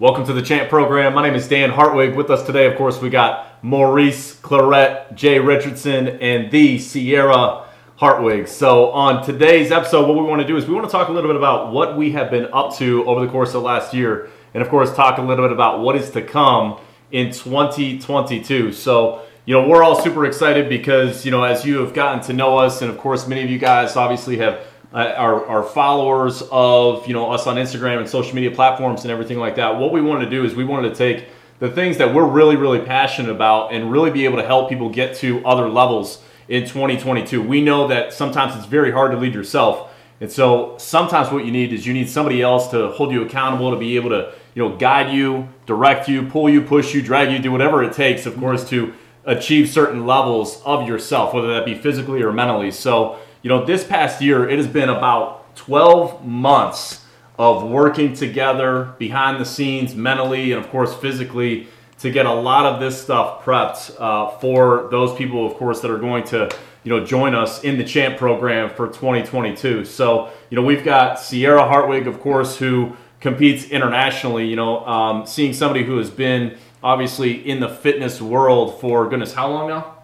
Welcome to the Champ Program. My name is Dan Hartwig. With us today, of course, we got Maurice Clarett, Jay Richardson, and the Sierra Hartwig. So, on today's episode, what we want to do is we want to talk a little bit about what we have been up to over the course of last year, and of course, talk a little bit about what is to come in 2022. So, you know, we're all super excited because, you know, as you have gotten to know us, and of course, many of you guys obviously have uh, our, our followers of you know us on Instagram and social media platforms and everything like that. What we wanted to do is we wanted to take the things that we're really really passionate about and really be able to help people get to other levels in 2022. We know that sometimes it's very hard to lead yourself. And so sometimes what you need is you need somebody else to hold you accountable to be able to, you know, guide you, direct you, pull you, push you, drag you, do whatever it takes, of course, to achieve certain levels of yourself, whether that be physically or mentally. So you know, this past year, it has been about 12 months of working together behind the scenes, mentally, and of course, physically, to get a lot of this stuff prepped uh, for those people, of course, that are going to you know join us in the champ program for 2022 so you know we've got sierra hartwig of course who competes internationally you know um, seeing somebody who has been obviously in the fitness world for goodness how long now?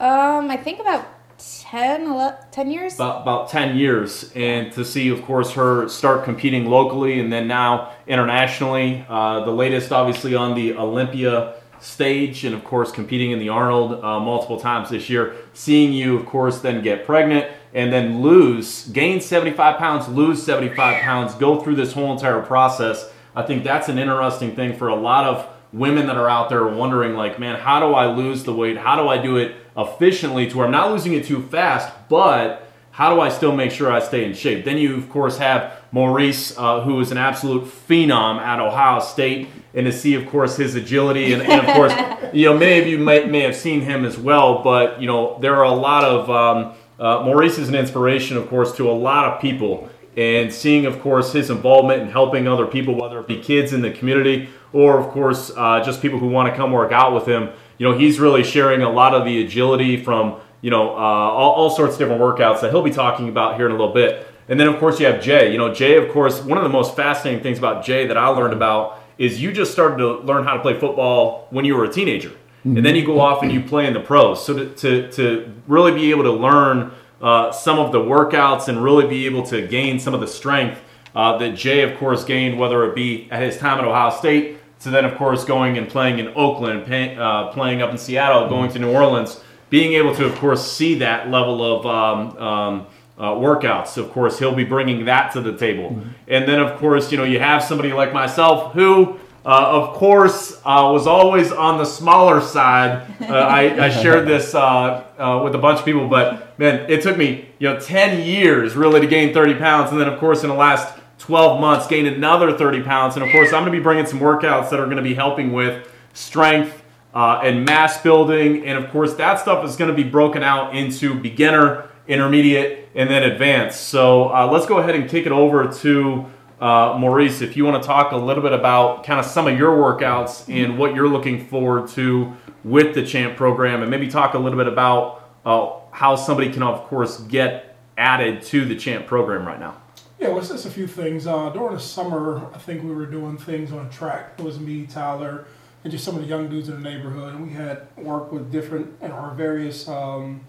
Um i think about 10, 11, 10 years? About, about 10 years. And to see, of course, her start competing locally and then now internationally. Uh, the latest, obviously, on the Olympia stage and, of course, competing in the Arnold uh, multiple times this year. Seeing you, of course, then get pregnant and then lose, gain 75 pounds, lose 75 pounds, go through this whole entire process. I think that's an interesting thing for a lot of women that are out there wondering, like, man, how do I lose the weight? How do I do it? Efficiently to where I'm not losing it too fast, but how do I still make sure I stay in shape? Then you, of course, have Maurice, uh, who is an absolute phenom at Ohio State, and to see, of course, his agility. And, and of course, you know, many of you may, may have seen him as well, but, you know, there are a lot of, um, uh, Maurice is an inspiration, of course, to a lot of people. And seeing, of course, his involvement in helping other people, whether it be kids in the community or, of course, uh, just people who want to come work out with him you know, he's really sharing a lot of the agility from, you know, uh, all, all sorts of different workouts that he'll be talking about here in a little bit. And then, of course, you have Jay. You know, Jay, of course, one of the most fascinating things about Jay that I learned about is you just started to learn how to play football when you were a teenager. And then you go off and you play in the pros. So to, to, to really be able to learn uh, some of the workouts and really be able to gain some of the strength uh, that Jay, of course, gained, whether it be at his time at Ohio State so then, of course, going and playing in Oakland, pay, uh, playing up in Seattle, going to New Orleans, being able to, of course, see that level of um, um, uh, workouts. Of course, he'll be bringing that to the table. Mm-hmm. And then, of course, you know, you have somebody like myself who, uh, of course, uh, was always on the smaller side. Uh, I, I, shared this uh, uh, with a bunch of people, but man, it took me, you know, 10 years really to gain 30 pounds. And then, of course, in the last 12 months, gain another 30 pounds. And of course, I'm going to be bringing some workouts that are going to be helping with strength uh, and mass building. And of course, that stuff is going to be broken out into beginner, intermediate, and then advanced. So uh, let's go ahead and kick it over to uh, Maurice. If you want to talk a little bit about kind of some of your workouts and what you're looking forward to with the Champ program, and maybe talk a little bit about uh, how somebody can, of course, get added to the Champ program right now. Yeah, well, just a few things. Uh, during the summer, I think we were doing things on a track. It was me, Tyler, and just some of the young dudes in the neighborhood. And we had worked with different, and our various um,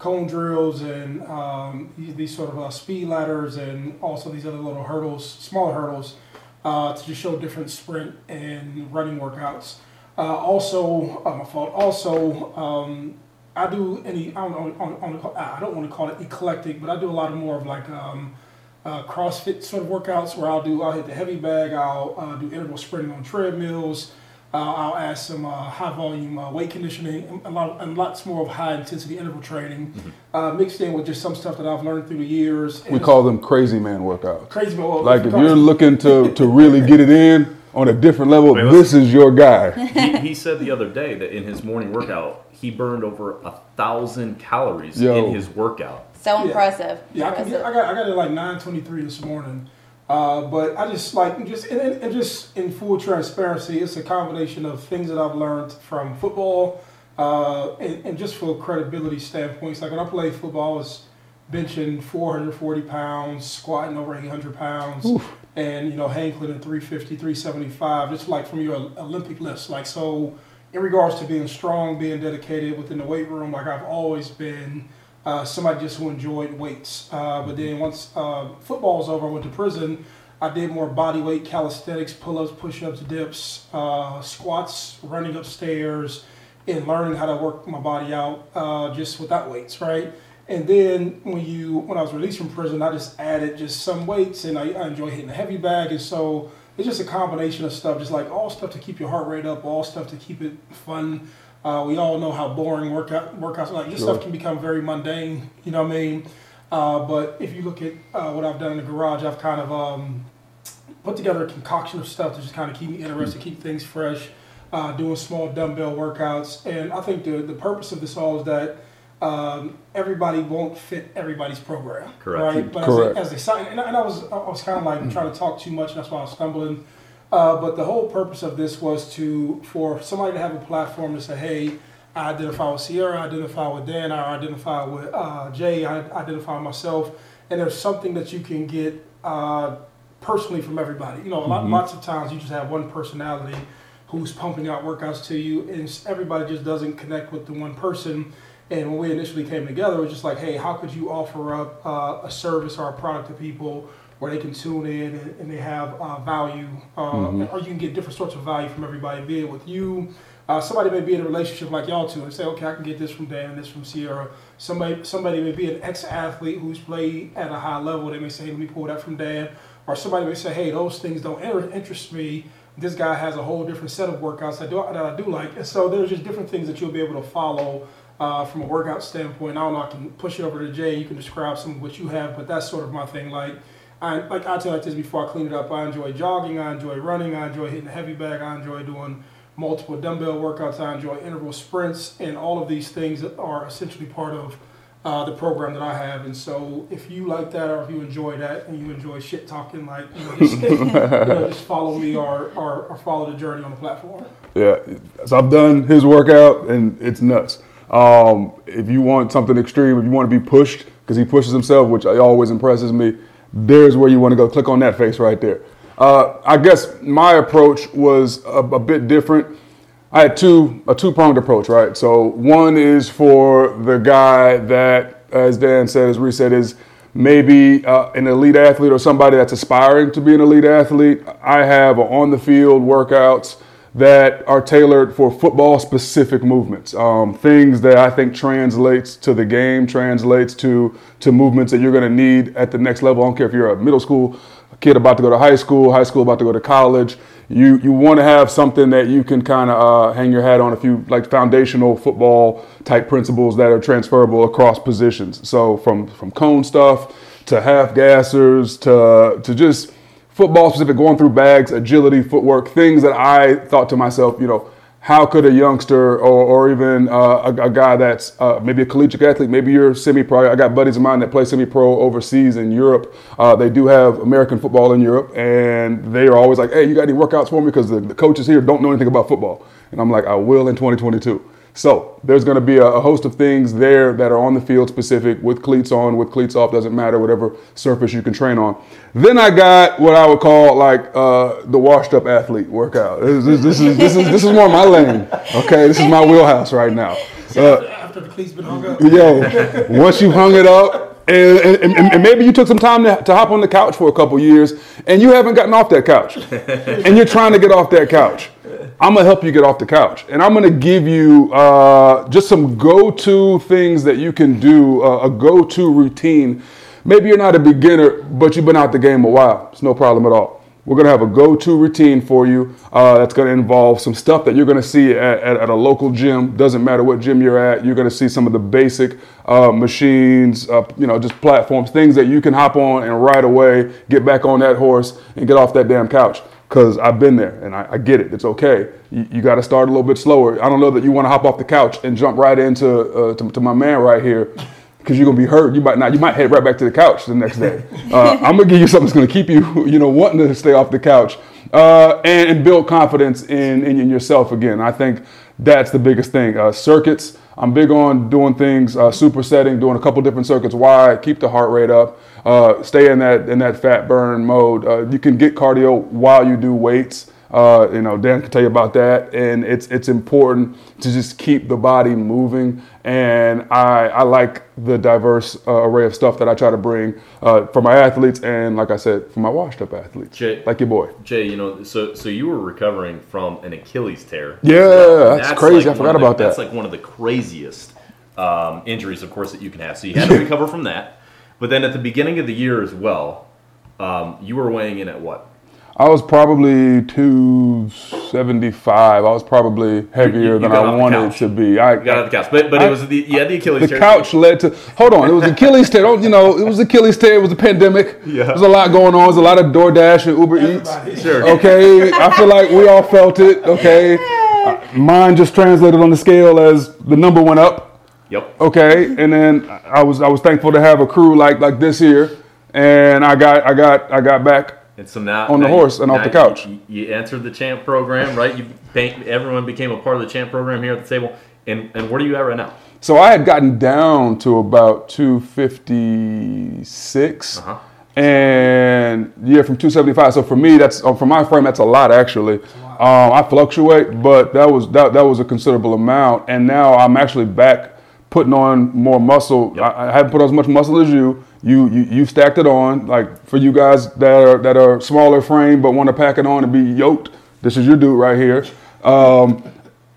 cone drills and um, these sort of uh, speed ladders and also these other little hurdles, smaller hurdles, uh, to just show different sprint and running workouts. Uh, also, uh, my fault. Also, um, I do any. I don't know. On, on, I don't want to call it eclectic, but I do a lot of more of like um, uh, CrossFit sort of workouts where I'll do I'll hit the heavy bag, I'll uh, do interval sprinting on treadmills, uh, I'll add some uh, high volume uh, weight conditioning, and, a lot, and lots more of high intensity interval training, mm-hmm. Uh, mixed in with just some stuff that I've learned through the years. we call them crazy man workouts. Crazy man. Well, like if you're looking to to really get it in on a different level, Wait, this is your guy. He, he, said the other day that in his morning workout, he burned over a thousand calories Yo. in his workout. So yeah. impressive. Yeah, impressive. I, can I got I got it like nine twenty three this morning. Uh, but I just like just and, and, just in full transparency, it's a combination of things that I've learned from football, uh, and, and, just for credibility standpoints. Like when I played football, I was benching 440 pounds, squatting over 800 pounds. Oof. and you know hang cleaning 350, 375, just like from your Olympic list. Like so, in regards to being strong, being dedicated within the weight room, like I've always been uh, somebody just who enjoyed weights. Uh, but then once uh, football's over, I went to prison. I did more body weight calisthenics, pull-ups, push-ups, dips, uh, squats, running upstairs, and learning how to work my body out uh, just without weights, right? And then when you when I was released from prison, I just added just some weights, and I, I enjoy hitting the heavy bag, and so it's just a combination of stuff, just like all stuff to keep your heart rate up, all stuff to keep it fun. Uh, we all know how boring workout workouts like this Sure. stuff can become very mundane. You know what I mean? Uh, but if you look at uh, what I've done in the garage, I've kind of um, put together a concoction of stuff to just kind of keep me interested, keep things fresh, uh, doing small dumbbell workouts. And I think the, the purpose of this all is that um, everybody won't fit everybody's program. Correct. Right? But Correct. as they, as they sign, and I, and I was, I was kind of like trying to talk too much, and that's why I was stumbling. Uh, but the whole purpose of this was to for somebody to have a platform to say, hey, I identify with Sierra, I identify with Dan, I identify with uh, Jay, I identify myself, and there's something that you can get uh, personally from everybody. You know, a lot, lots of times you just have one personality who's pumping out workouts to you, and everybody just doesn't connect with the one person. And when we initially came together, it was just like, hey, how could you offer up uh, a service or a product to people where they can tune in and, they have uh, value, uh, or you can get different sorts of value from everybody, be it with you. Uh, somebody may be in a relationship like y'all two and say, okay, I can get this from Dan, this from Sierra. Somebody, somebody may be an ex-athlete who's played at a high level. They may say, let me pull that from Dan. Or somebody may say, hey, those things don't inter- interest me. This guy has a whole different set of workouts that, do, that I do like. And so there's just different things that you'll be able to follow uh, from a workout standpoint. I don't know, I can push it over to Jay. You can describe some of what you have, but that's sort of my thing. Like, I, like I tell like this before I clean it up, I enjoy jogging, I enjoy running, I enjoy hitting the heavy bag, I enjoy doing multiple dumbbell workouts, I enjoy interval sprints, and all of these things are essentially part of uh, the program that I have. And so if you like that or if you enjoy that and you enjoy shit talking, like, you know, just, you know, just follow me or, or, or follow the journey on the platform. Yeah, so I've done his workout and it's nuts. Um, if you want something extreme, if you want to be pushed, because he pushes himself, which always impresses me, there's where you want to go. Click on that face right there. Uh, I guess my approach was a, a bit different. I had two a two pronged approach, right? So one is for the guy that, as Dan said, as Reese said, is maybe uh, an elite athlete or somebody that's aspiring to be an elite athlete. I have on the field workouts that are tailored for football specific movements. Um, things that I think translates to the game, translates to to movements that you're going to need at the next level. I don't care if you're a middle school kid about to go to high school, high school about to go to college. You you want to have something that you can kind of uh, hang your hat on a few like foundational football type principles that are transferable across positions. So from from cone stuff to half gassers to to just football specific, going through bags, agility, footwork, things that I thought to myself, you know, how could a youngster or, or even uh, a, a guy that's uh, maybe a collegiate athlete, maybe you're semi-pro. I got buddies of mine that play semi-pro overseas in Europe. Uh, they do have American football in Europe, and they are always like, "Hey, you got any workouts for me?" Because the, the coaches here don't know anything about football, and I'm like, "I will in 2022." So there's going to be a, a host of things there that are on the field specific with cleats on, with cleats off, doesn't matter, whatever surface you can train on. Then I got what I would call like uh, the washed up athlete workout. This, is this is this is this is more my lane. Okay, this is my wheelhouse right now. Uh, After the cleats been hung up. yo, once you hung it up, and, and, and, and maybe you took some time to, to hop on the couch for a couple years, and you haven't gotten off that couch, and you're trying to get off that couch. I'm gonna help you get off the couch, and I'm gonna give you uh, just some go-to things that you can do, uh, a go-to routine. Maybe you're not a beginner, but you've been out the game a while. It's no problem at all. We're gonna have a go-to routine for you uh, that's gonna involve some stuff that you're gonna see at, at, at a local gym. Doesn't matter what gym you're at. You're gonna see some of the basic uh, machines, uh, you know, just platforms, things that you can hop on and right away get back on that horse and get off that damn couch. Cause I've been there and I, I get it. It's okay. You, you got to start a little bit slower. I don't know that you want to hop off the couch and jump right into uh, to, to my man right here because you're gonna be hurt. You might not. You might head right back to the couch the next day. Uh, I'm gonna give you something that's gonna keep you, you know, wanting to stay off the couch uh, and, and build confidence in, in in yourself again. I think that's the biggest thing. Uh, circuits, I'm big on doing things uh, supersetting, doing a couple different circuits wide, keep the heart rate up, uh, stay in that in that fat burn mode. Uh, you can get cardio while you do weights. Uh, you know, Dan can tell you about that, and it's it's important to just keep the body moving. And I I like the diverse uh, array of stuff that I try to bring uh, for my athletes, and like I said, for my washed up athletes, Jay- like your boy. Jay, you know, so so you were recovering from an Achilles tear. Yeah, Well, that's crazy. I forgot the- about that. That's like one of the craziest um, injuries, of course, that you can have. So you had to recover from that. But then at the beginning of the year as well, um, you were weighing in at what? I was probably 275. I was probably heavier you than I wanted couch. to be. I, You got out of the couch, but but I- it was the you had the Achilles the tear. couch led to. Hold on, it was Achilles tear. Don't you know? It was Achilles tear. It was a pandemic. Yeah. There's a lot going on. There's a lot of DoorDash and Uber Eats. Sure. Okay, I feel like we all felt it. Okay, Uh, mine just translated on the scale as the number went up. Yep. Okay, and then I was I was thankful to have a crew like like this here, and I got I got I got back And so now On the now horse and off the couch. You, you entered the champ program, right? You everyone became a part of the champ program here at the table. And and where are you at right now? So I had gotten down to about 256. Uh-huh. And yeah, from 275. So for me, that's uh, for my frame, that's a lot actually. Um, I fluctuate, but that was that, that was a considerable amount. And now I'm actually back putting on more muscle. Yep. I, I haven't put on as much muscle as you. You you you stacked it on. Like for you guys that are that are smaller frame but want to pack it on and be yoked, this is your dude right here. Um,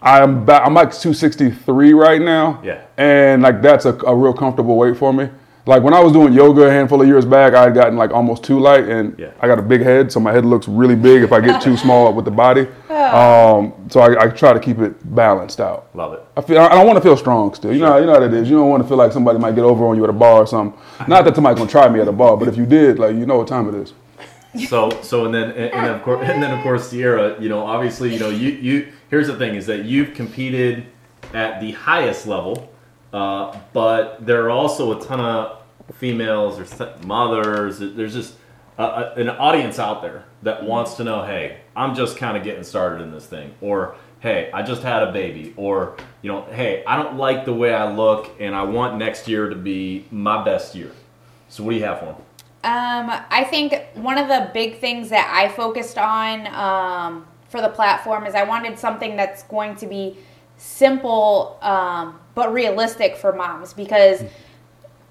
I'm back. I'm like 263 right now. Yeah. And like that's a, a real comfortable weight for me. Like when I was doing yoga a handful of years back, I had gotten like almost too light, and Yeah. I got a big head, so my head looks really big if I get too small with the body. Um, so I, I try to keep it balanced out. Love it. I feel I, don't want to feel strong still. You know, you know how it is. You don't want to feel like somebody might get over on you at a bar or something. Not that somebody's gonna try me at a bar, but if you did, like you know what time it is. So so and then and, and then of course and then of course Sierra, you know, obviously, you know, you you here's the thing is that you've competed at the highest level, uh, but there are also a ton of females or mothers. There's just a, a, an audience out there that wants to know, hey, I'm just kind of getting started in this thing, or hey, I just had a baby, or you know, hey, I don't like the way I look, and I want next year to be my best year. So what do you have for them? Um, I think one of the big things that I focused on um, for the platform is I wanted something that's going to be simple um, but realistic for moms because,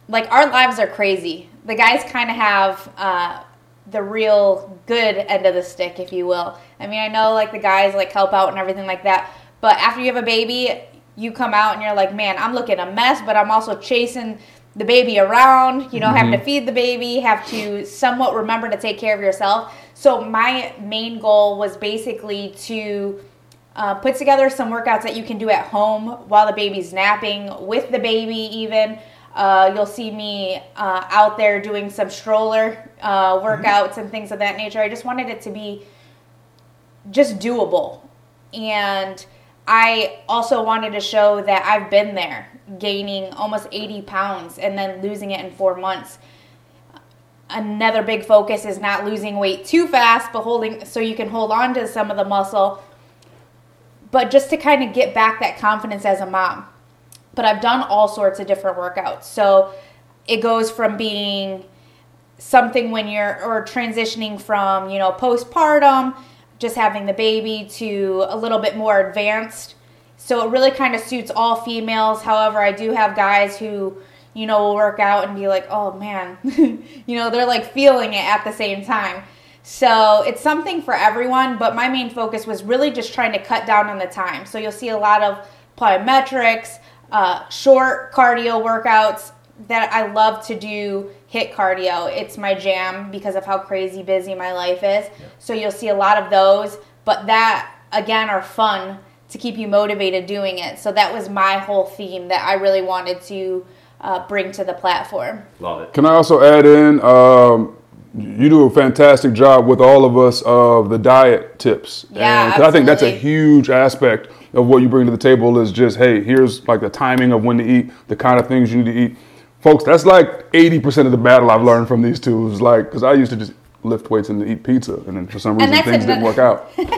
like, our lives are crazy. The guys kind of have uh, the real good end of the stick, if you will. I mean, I know like the guys like help out and everything like that, but after you have a baby, you come out and you're like, man, I'm looking a mess, but I'm also chasing the baby around, you know, having to feed the baby, have to somewhat remember to take care of yourself. So my main goal was basically to uh, put together some workouts that you can do at home while the baby's napping, with the baby even. Uh, you'll see me uh, out there doing some stroller uh, workouts and things of that nature. I just wanted it to be just doable. And I also wanted to show that I've been there, gaining almost 80 pounds and then losing it in four months. Another big focus is not losing weight too fast, but holding so you can hold on to some of the muscle. But just to kind of get back that confidence as a mom. But I've done all sorts of different workouts. So it goes from being something when you're or transitioning from you know postpartum just having the baby to a little bit more advanced so it really kind of suits all females however i do have guys who you know will work out and be like oh man you know they're like feeling it at the same time so it's something for everyone but my main focus was really just trying to cut down on the time so you'll see a lot of plyometrics uh, short cardio workouts that I love to do HIIT cardio. It's my jam because of how crazy busy my life is. So you'll see a lot of those, but that again are fun to keep you motivated doing it. So that was my whole theme that I really wanted to uh, bring to the platform. Love it. Can I also add in? Um, you do a fantastic job with all of us of the diet tips. Yeah, and I think that's a huge aspect of what you bring to the table is just, hey, here's like the timing of when to eat, the kind of things you need to eat. Folks, that's like 80% of the battle I've learned from these two is like, because I used to just lift weights and eat pizza, and then for some reason things didn't work out. and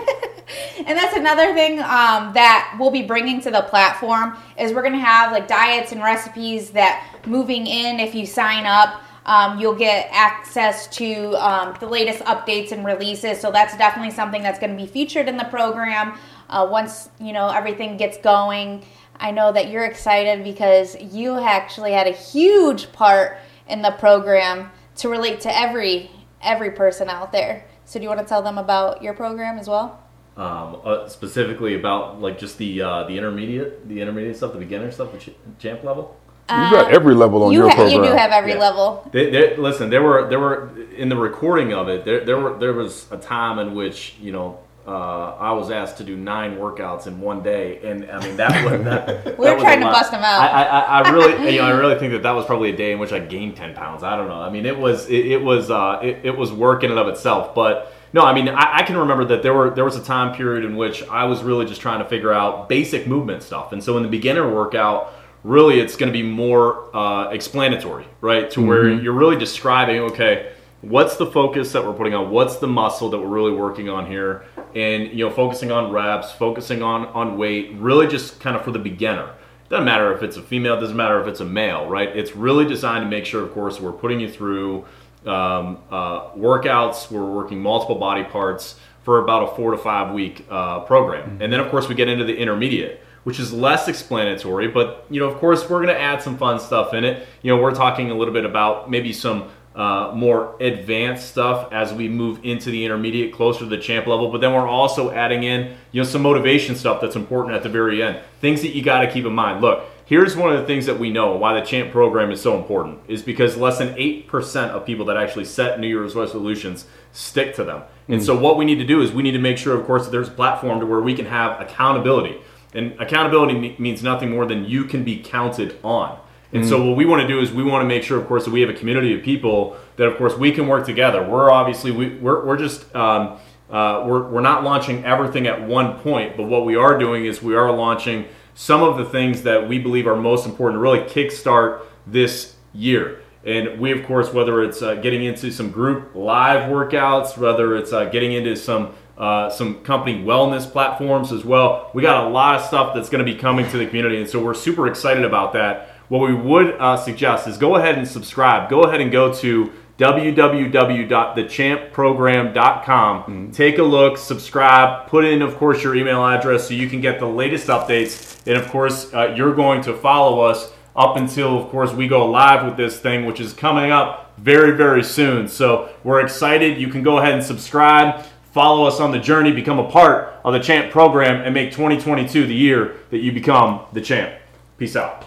that's another thing um, that we'll be bringing to the platform is we're going to have like diets and recipes that moving in if you sign up um, you'll get access to um, the latest updates and releases. So that's definitely something that's going to be featured in the program uh, once you know everything gets going. I know that you're excited because you actually had a huge part in the program to relate to every every person out there. So do you want to tell them about your program as well? Um, uh, specifically about like just the uh, the intermediate, the intermediate stuff, the beginner stuff, the ch- champ level. You got every level on you, your ha- program. you do have every Yeah. level They, they, listen, there were there were in the recording of it. There there were there was a time in which you know. Uh, I was asked to do nine workouts in one day, and I mean that was that. We were that trying to bust them out. I, I, I really, you know, I really think that that was probably a day in which I gained ten pounds. I don't know. I mean, it was it, it was uh, it, it was work in and of itself. But no, I mean, I, I can remember that there were there was a time period in which I was really just trying to figure out basic movement stuff, and so in the beginner workout, really it's going to be more uh, explanatory, right? To where you're really describing, okay, what's the focus that we're putting on? What's the muscle that we're really working on here? And you know, focusing on reps, focusing on on weight, really just kind of for the beginner. Doesn't matter if it's a female, doesn't matter if it's a male, right? It's really designed to make sure, of course, we're putting you through um, uh, workouts. We're working multiple body parts for about a four to five week uh, program, and then of course we get into the intermediate, which is less explanatory. But you know, of course, we're going to add some fun stuff in it. You know, we're talking a little bit about maybe some uh, more advanced stuff as we move into the intermediate, closer to the champ level. But then we're also adding in, you know, some motivation stuff that's important at the very end. Things that you got to keep in mind. Look, here's one of the things that we know why the champ program is so important is because less than 8% of people that actually set New Year's resolutions stick to them. And so what we need to do is we need to make sure, of course, that there's a platform to where we can have accountability. And accountability means nothing more than you can be counted on. And so what we want to do is we want to make sure, of course, that we have a community of people that, of course, we can work together. We're obviously we, we're, we're just um, uh, we're, we're not launching everything at one point, but what we are doing is we are launching some of the things that we believe are most important to really kickstart this year. And we, of course, whether it's uh, getting into some group live workouts, whether it's uh, getting into some uh, some company wellness platforms as well, we got a lot of stuff that's going to be coming to the community, and so we're super excited about that. What we would uh, suggest is go ahead and subscribe. Go ahead and go to www.thechampprogram.com. Take a look, subscribe, put in, of course, your email address so you can get the latest updates. And of course, uh, you're going to follow us up until, of course, we go live with this thing, which is coming up very, very soon. So we're excited. You can go ahead and subscribe. Follow us on the journey, become a part of the Champ program, and make 2022 the year that you become the champ. Peace out.